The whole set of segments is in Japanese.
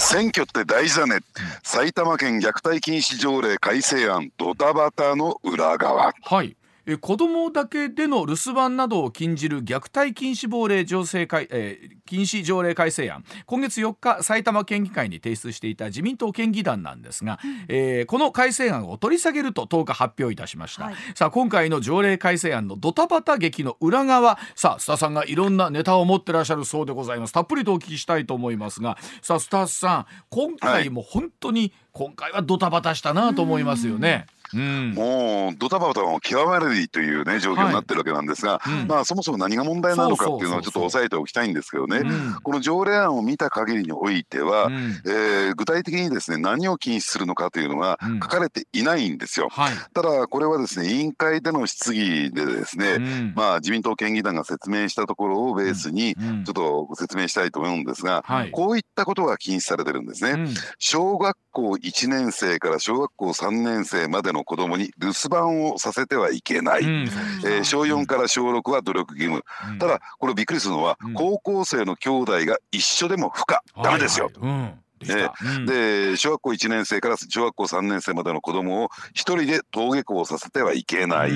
選挙って大事だね、埼玉県虐待禁止条例改正案ドタバタの裏側。はいえ子どもだけでの留守番などを禁じる虐待禁止法令条例改、えー、禁止条例改正案。今月4日埼玉県議会に提出していた自民党県議団なんですが、えー、この改正案を取り下げると10日発表いたしました、はい、さあ今回の条例改正案のドタバタ劇の裏側さあ須田さんがいろんなネタを持ってらっしゃるそうでございます。たっぷりとお聞きしたいと思いますがさあ須田さん今回も本当に、今回はドタバタしたなと思いますよね。うん、もうドタバタも極まれりというね状況になってるわけなんですが、はい。うん、まあそもそも何が問題なのかっていうのをちょっと押さえておきたいんですけどね、この条例案を見た限りにおいては、うん、えー、具体的にですね何を禁止するのかというのが書かれていないんですよ。はい、ただこれはですね委員会での質疑でですね、まあ自民党県議団が説明したところをベースにちょっとご説明したいと思うんですが、こういったことが禁止されてるんですね。小学校1年生から小学校3年生までの子どもに留守番をさせてはいけない、うん、えー、小4から小6は努力義務、うん、ただこれびっくりするのは、高校生の兄弟が一緒でも不可、ダメですよ。はい。はいでうん、で小学校1年生から小学校3年生までの子供を一人で登下校させてはいけない、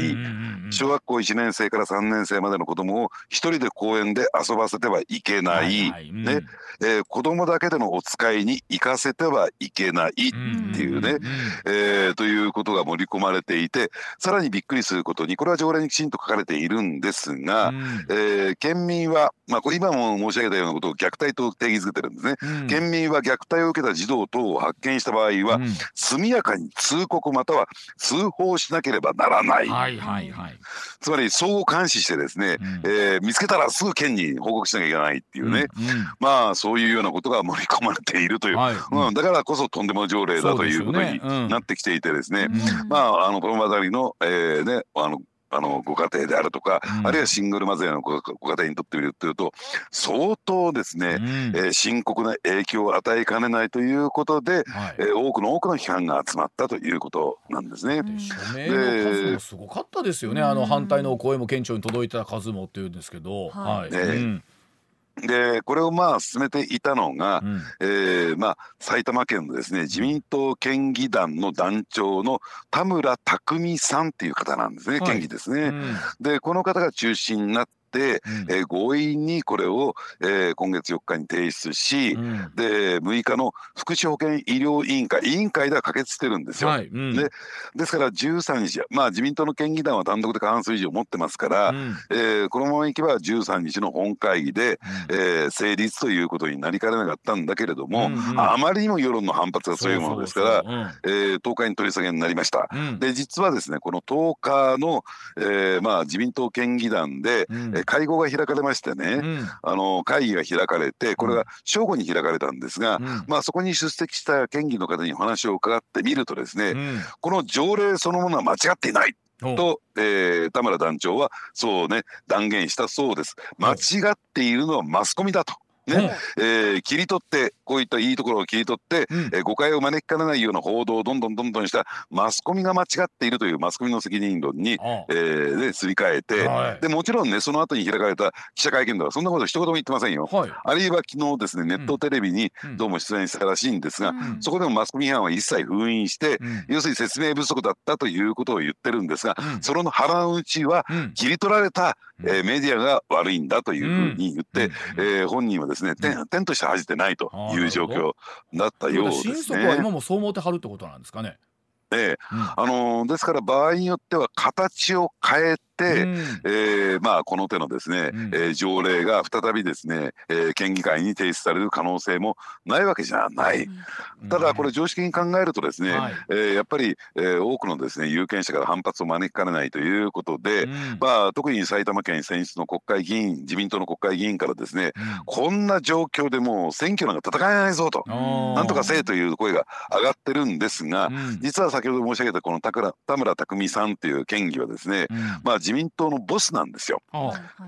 小学校1年生から3年生までの子供を一人で公園で遊ばせてはいけない、はいはい。うん、ね。えー、子供だけでのお使いに行かせてはいけないっていうね、えー、ということが盛り込まれていてさらにびっくりすることにこれは条例にきちんと書かれているんですが、うん、えー、県民は、まあ、これ今も申し上げたようなことを虐待と定義づけてるんですね。うん、県民は虐待を受けた児童等を発見した場合は、うん、速やかに通告または通報しなければならない。はいはいはい、つまり相互監視してですね、うん、えー、見つけたらすぐ県に報告しなきゃいけないっていうね、うんうん、まあそういうようなことが盛り込まれているという、はい、うん、だからこそとんでも条例だということになってきていてですね、まああのこの辺りの、えー、ねあのあのご家庭であるとか、うん、あるいはシングルマザーのご家庭にとってみるというと相当ですね、うん、えー、深刻な影響を与えかねないということで、はい、えー、多くの多くの批判が集まったということなんですね。署名の数もすごかったですよね、あの反対の声も県庁に届いた数もっていうんですけど。はい、ね、うんでこれをまあ進めていたのが、うん、えー、まあ、埼玉県のですね自民党県議団の団長の田村匠さんっていう方なんですね、はい、県議ですね。うん、でこの方が中心になって、うん、えー、強引にこれを、えー、今月4日に提出し、うん、で6日の福祉保健医療委員会委員会では可決してるんですよ。はい。うん、でですから13日まあ自民党の県議団は単独で過半数以上持ってますから、うん、えー、このままいけば13日の本会議で、うん、えー、成立ということになりかねなかったんだけれども、うんうん、あまりにも世論の反発が強いものですから、えー、10日に取り下げになりました。で実はですねこの10日の、えー、まあ自民党県議団で、うん、会合が開かれましてね、うん、あの会議が開かれてこれが正午に開かれたんですが、うん、まあ、そこに出席した県議の方にお話を伺ってみるとですね、うん、この条例そのものは間違っていない。と、えー、田村団長はそうね断言したそうです。間違っているのはマスコミだとね、うん、えー、切り取ってこういったいいところを切り取って、うん、えー、誤解を招きかねないような報道をどんどんどんどんしたマスコミが間違っているというマスコミの責任論に、えー、ですり替えて、はい、でもちろんねその後に開かれた記者会見ではそんなこと一言も言ってませんよ。はい、あるいは昨日ですねネットテレビにどうも出演したらしいんですが、うん、そこでもマスコミ批判は一切封印して、要するに説明不足だったということを言ってるんですが、その腹の内は切り取られた、えー、メディアが悪いんだというふうに言って、えー、本人はですね点点として恥じてないという状況だったようですね。心底は今もそう思ってはるってことなんですかね。ええ、うん、あのですから場合によっては形を変え、うん、えー、まあ、この手のですね、うん、えー、条例が再びですね、えー、県議会に提出される可能性もないわけじゃない。うん、ただこれ常識に考えるとですね、はい、えー、やっぱり、えー、多くのですね有権者から反発を招きかねないということで、うん、まあ、特に埼玉県選出の国会議員自民党の国会議員からですね、こんな状況でもう選挙なんか戦えないぞとなんとかせえという声が上がってるんですが、実は先ほど申し上げたこの田村田村匠さんという県議はですね、まあ自民党のボスなんですよ。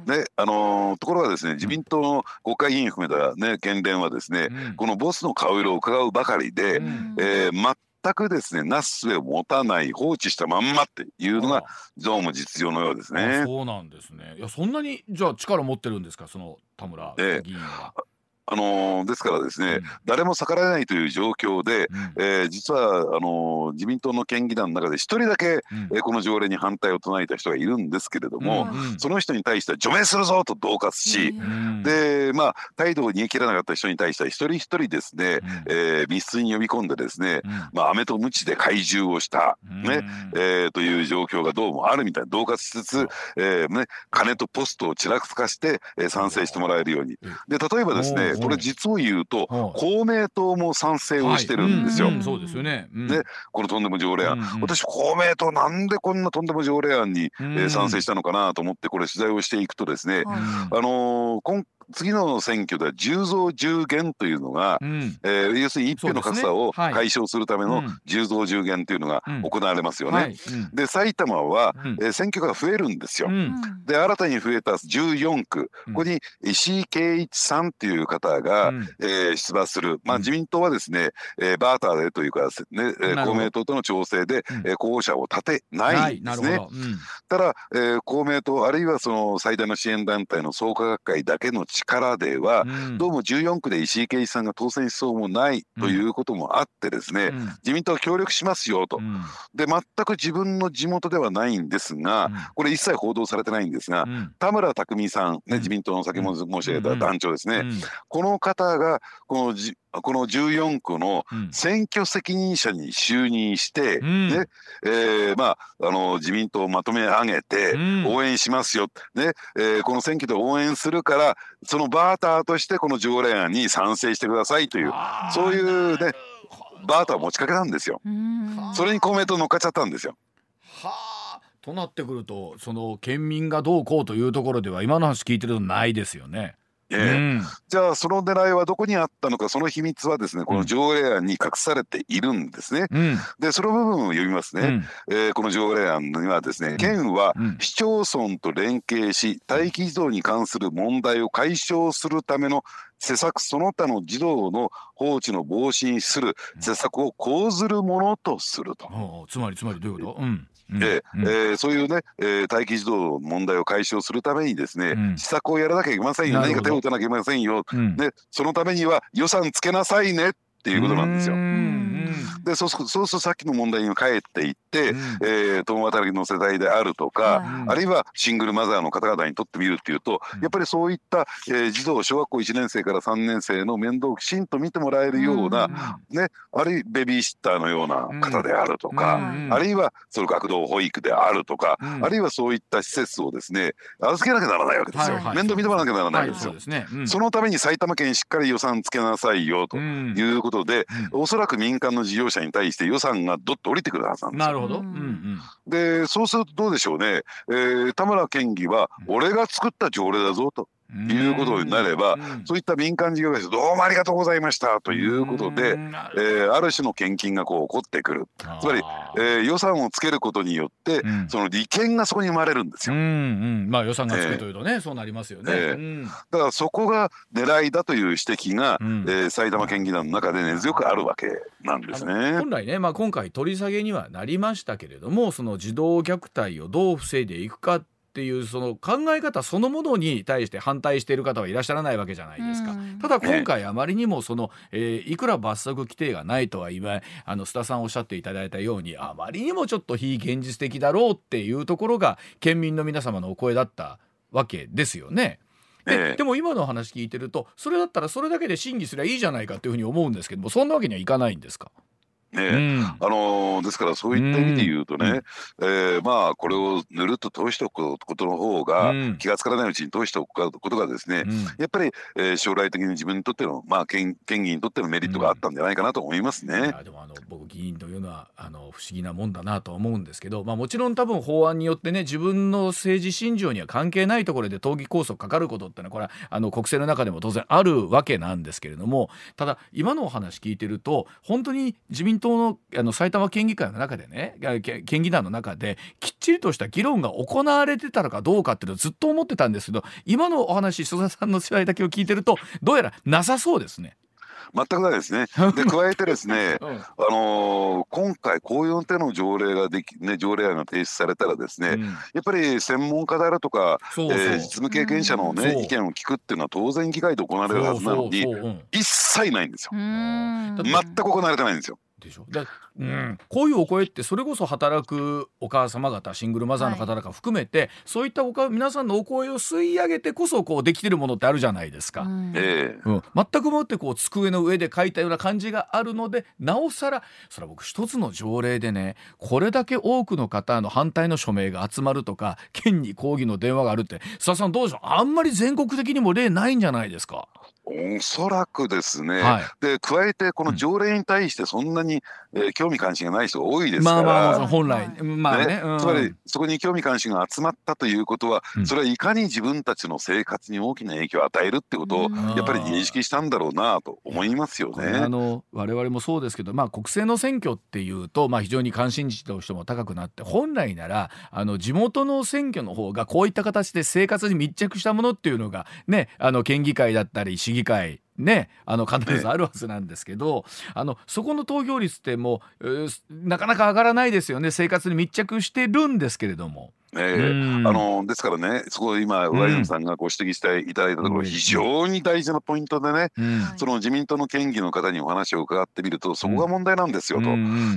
で、あ。のー、ところがですね自民党の国会議員含めた、ね、県連はですね、うん、このボスの顔色を伺うばかりで、うん、えー、全くですねなすすべを持たない放置したまんまっていうのがどうも実情のようですね。そうなんですね。いやそんなにじゃあ力持ってるんですかその田村議員は。えーあのー、ですからですね、うん、誰も逆らえないという状況で、うん、えー、実はあのー、自民党の県議団の中で一人だけ、うん、えー、この条例に反対を唱えた人がいるんですけれども、うん、その人に対しては除名するぞと恫喝し、でまあ態度を煮え切らなかった人に対しては一人一人ですね、うん、えー、密室に呼び込んでですね、まあ飴と鞭で怪獣をした、ねえー、という状況がどうもあるみたいな恫喝しつつ、えーね、金とポストをちらつかして、えー、賛成してもらえるように。で例えばですねこれ実を言うと公明党も賛成をしてるんですよ。そうですよね。でこのとんでも条例案、私公明党なんでこんなとんでも条例案に、えー、賛成したのかなと思ってこれ取材をしていくとですね、あのー、今次の選挙では10増10減というのが、うん、えー、要するに一票の格差を解消するための10増10減というのが行われますよね。で埼玉は、うん、えー、選挙区が増えるんですよ。うん、で新たに増えた14区、ここに石井圭一さんという方が、うん、えー、出馬する、まあ、自民党はですね、えー、バーターでというか、ねえー、公明党との調整で、えー、候補者を立てないんですね。ただ、えー、公明党あるいはその最大の支援団体の創価学会だけの力では、うん、どうも14区で石井圭一さんが当選しそうもないということもあってですね、うん、自民党は協力しますよと、うん、で全く自分の地元ではないんですが、これ一切報道されてないんですが、田村匠さん、ね、自民党の先ほど申し上げた団長ですね、この方がこのじこの14区の選挙責任者に就任して、うん、ねえー、まあ、あの自民党をまとめ上げて応援しますよ、ねえー、この選挙で応援するからそのバーターとしてこの条例案に賛成してくださいというそういうねバーターを持ちかけたんですよ。それに公明党乗っかっちゃったんですよ。はあとなってくるとその県民がどうこうというところでは今の話聞いてるとないですよね。じゃあその狙いはどこにあったのかその秘密はですねこの条例案に隠されているんですね。うん、でその部分を読みますね、うん、えー、この条例案にはですね県は市町村と連携し待機児童に関する問題を解消するための施策その他の児童の放置の防止にする施策を講ずるものとすると。つまりつまりどういうこと、うんええー、そういうね、えー、待機児童の問題を解消するためにですね、うん、施策をやらなきゃいけませんよ。何か手を打たなきゃいけませんよ、うん、でそのためには予算つけなさいねっていうことなんですよ。でそうするそうするとさっきの問題に帰っていって、うん、えー、共働きの世代であるとか、うん、あるいはシングルマザーの方々にとってみるっていうと、やっぱりそういった、えー、児童小学校1年生から3年生の面倒をきちんと見てもらえるような、ね、あるいはベビーシッターのような方であるとか、あるいはその学童保育であるとか、あるいはそういった施設をですね預けなきゃならないわけですよ、はいはい、面倒見てもらわなきゃならないわけですよ、はいそね。うん、そのために埼玉県しっかり予算つけなさいよということで、うん、おそらく民間の事業者に対して予算がどっと降りてくるはずなんですなるほど、うん。うん、でそうするとどうでしょうね、えー、田村県議は俺が作った条例だぞと。いうことになれば、そういった民間事業会社どうもありがとうございましたということで、えー、ある種の献金がこう起こってくる。つまり、えー、予算をつけることによって、うん、その利権がそこに生まれるんですよ。うんうん、まあ予算がつくというとね、えー、そうなりますよね、えー、だからそこが狙いだという指摘が、うん、えー、埼玉県議団の中で根強くあるわけなんですね。本来ね、まあ、今回取り下げにはなりましたけれどもその児童虐待をどう防いでいくかっていうその考え方そのものに対して反対している方はいらっしゃらないわけじゃないですか。ただ今回あまりにもその、えー、いくら罰則規定がないとは今あの須田さんおっしゃっていただいたようにあまりにもちょっと非現実的だろうっていうところが県民の皆様のお声だったわけですよね。ででも今の話聞いてるとそれだったらそれだけで審議すりゃいいじゃないかっていうふうに思うんですけどもそんなわけにはいかないんですか？ね、うん、あのですからそういった意味で言うとね、うん、えー、まあこれをぬるっと通しておくことの方が、うん、気が付からないうちに通しておくことがですね、うん、やっぱり、えー、将来的に自分にとってのまあ県県議にとってのメリットがあったんじゃないかなと思いますね。でもあの僕議員というのはあの不思議なもんだなと思うんですけど、まあ、もちろん多分法案によってね自分の政治信条には関係ないところで党議拘束かかることってのはこれはあの国政の中でも当然あるわけなんですけれどもただ今のお話聞いてると本当に自民党のあの埼玉県議会の中でね県議団の中できっちりとした議論が行われてたのかどうかっていうのをずっと思ってたんですけど今のお話曽田さんの試合だけを聞いてるとどうやらなさそうですね。全くないですね。で加えてですね、うん、あのー、今回こういう手の条例ができね条例案が提出されたらですね、うん、やっぱり専門家であるとかそう。そう、えー、実務経験者のね、うん、意見を聞くっていうのは当然議会で行われるはずなのに一切ないんですよ。全く行われてないんですよ。でしょ？だ、うん、こういうお声ってそれこそ働くお母様方シングルマザーの方々含めて、はい、そういったおか皆さんのお声を吸い上げてこそこうできてるものってあるじゃないですか。うん、うん、全くもってこう机の上で書いたような感じがあるのでなおさらそれは僕一つの条例でねこれだけ多くの方の反対の署名が集まるとか県に抗議の電話があるって須田さんどうでしょう？あんまり全国的にも例ないんじゃないですか？おそらくですね、はい、で加えてこの条例に対してそんなに、うん、えー、興味関心がない人が多いですから、まあまあ本来、まあね、ね。うん、つまりそこに興味関心が集まったということは、うん、それはいかに自分たちの生活に大きな影響を与えるってことをやっぱり認識したんだろうなと思いますよね。あの我々もそうですけど、まあ、国政の選挙っていうと、まあ、非常に関心事としても高くなって本来ならあの地元の選挙の方がこういった形で生活に密着したものっていうのがねあの県議会だったり市議会ねあの必ずあるはずなんですけど、ね、あのそこの投票率ってもうなかなか上がらないですよね生活に密着してるんですけれども。えー、あのですからねそこ今上泉さんがご指摘していただいたところ、非常に大事なポイントでね、うん、その自民党の県議の方にお話を伺ってみるとそこが問題なんですよと、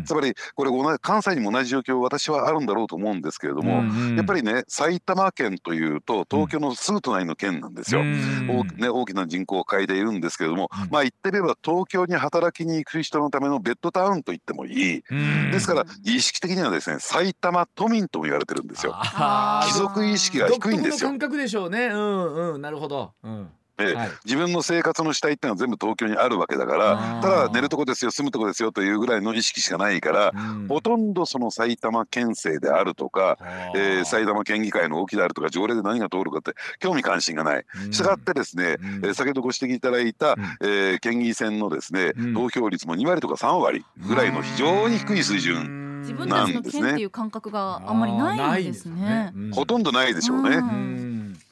つまりこれ関西にも同じ状況私はあるんだろうと思うんですけれども、やっぱりね埼玉県というと東京のすぐ隣の県なんですよ、大ね、大きな人口を抱えているんですけれども、まあ言ってみれば東京に働きに行く人のためのベッドタウンと言ってもいい、ですから意識的にはですね埼玉都民とも言われてるんですよ。貴族意識が低いんですよ。感覚でしょうね。うんうん、なるほど。うん。えはい、自分の生活の主体っていうのは全部東京にあるわけだからただ寝るとこですよ住むとこですよというぐらいの意識しかないから、うん、ほとんどその埼玉県政であるとか、えー、埼玉県議会の動きであるとか条例で何が通るかって興味関心がない。したがってですね、うん、えー、先ほどご指摘いただいた、うん、えー、県議選のですね、投票率も2割とか3割ぐらいの非常に低い水準。自分たちの県っていう感覚があんまりないんですね。ほとんどないでしょうね。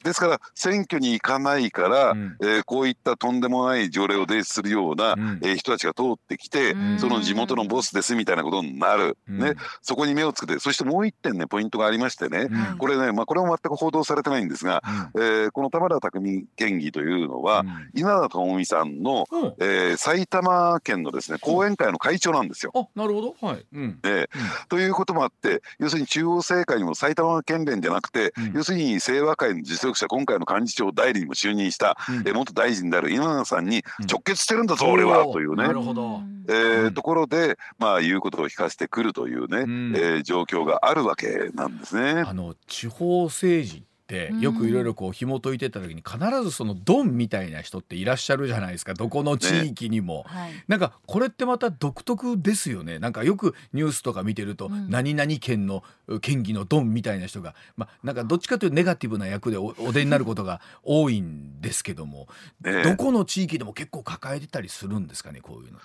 ですから選挙に行かないから、うん、えー、こういったとんでもない条例を提出するような、うん、えー、人たちが通ってきて、その地元のボスですみたいなことになる、ね、そこに目をつけてそしてもう一点ねポイントがありましてね、これね、まあ、これも全く報道されてないんですが、えー、この田村匠県議というのは、稲田朋美さんの、えー、埼玉県のですね後援会の会長なんですよ。あなるほど、はい。うん。えーということもあって要するに中央政界にも埼玉県連じゃなくて、要するに清和会の実今回の幹事長代理にも就任した、うん、え元大臣である今永さんに直結してるんだぞ、うん、俺はというね、なるほど。えー、ところで、まあ、言うことを聞かせてくるというね、うん、えー、状況があるわけなんですね。あの地方政治ってよくいろいろこう紐解いてた時に必ずそのドンみたいな人っていらっしゃるじゃないですか。どこの地域にも、ね、なんかこれってまた独特ですよね。なんかよくニュースとか見てると、うん、何々県の県議のドンみたいな人がまあなんかどっちかというとネガティブな役でおお出になることが多いんですけども、ね、どこの地域でも結構抱えてたりするんですかねこういうの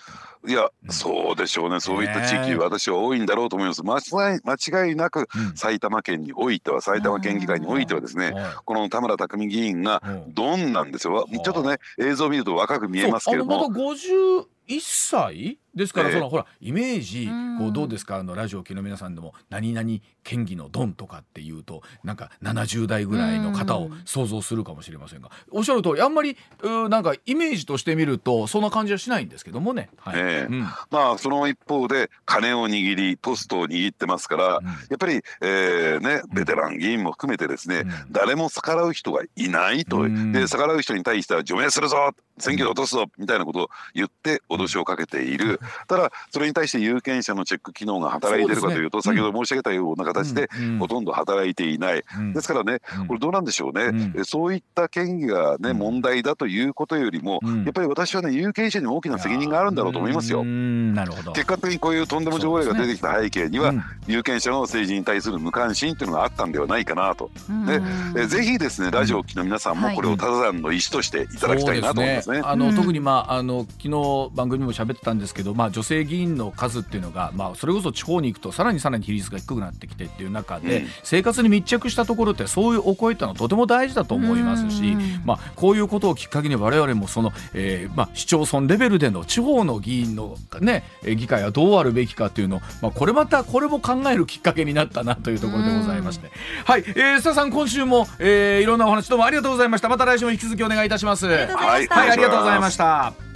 いや、うん、そうでしょうね。そういった地域私は多いんだろうと思います。間違い間違いなく埼玉県においては埼玉県議会においてはですね、この田村匠議員がドンなんですよ、ちょっとね映像を見ると若く見えますけども。まだ51歳？ですから、そのほらイメージこうどうですか？あのラジオ機の皆さんでも何々県議のドンとかっていうとなんか70代ぐらいの方を想像するかもしれませんが。おっしゃる通りあんまりうなんかイメージとして見るとそんな感じはしないんですけどもね。はい。えーうん、まあその一方で金を握りポストを握ってますから、うん、やっぱり、えー、ねベテラン議員も含めてですね、うん、誰も逆らう人がいないと、で逆らう人に対しては除名するぞ選挙で落とすぞみたいなことを言って脅しをかけている、ただそれに対して有権者のチェック機能が働いているかというと、先ほど申し上げたような形でほとんど働いていない、ですからねこれどうなんでしょうね、そういった権利がね問題だということよりも、やっぱり私はね有権者に大きな責任があるんだろうと思いますよ。なるほど。結果的にこういうとんでも条例が出てきた背景には、有権者の政治に対する無関心というのがあったんではないかなと。で、ぜひですねラジオを聴きの皆さんもこれをただの意思としていただきたいなと思います。ね。あの、特にまああの昨日番組も喋ってたんですけど、まあ女性議員の数っていうのがまあそれこそ地方に行くとさらにさらに比率が低くなってきてっていう中で、うん、生活に密着したところってそういうお声ってのはとても大事だと思いますし、まあこういうことをきっかけに我々もその、えー、まあ市町村レベルでの地方の議員のね議会はどうあるべきかっていうのをまあこれまたこれも考えるきっかけになったなというところでございまして、はい、えー、須田さん今週も、えー、いろんなお話どうもありがとうございました。また来週も引き続きお願いいたします。はい、はい、ありがとうございました。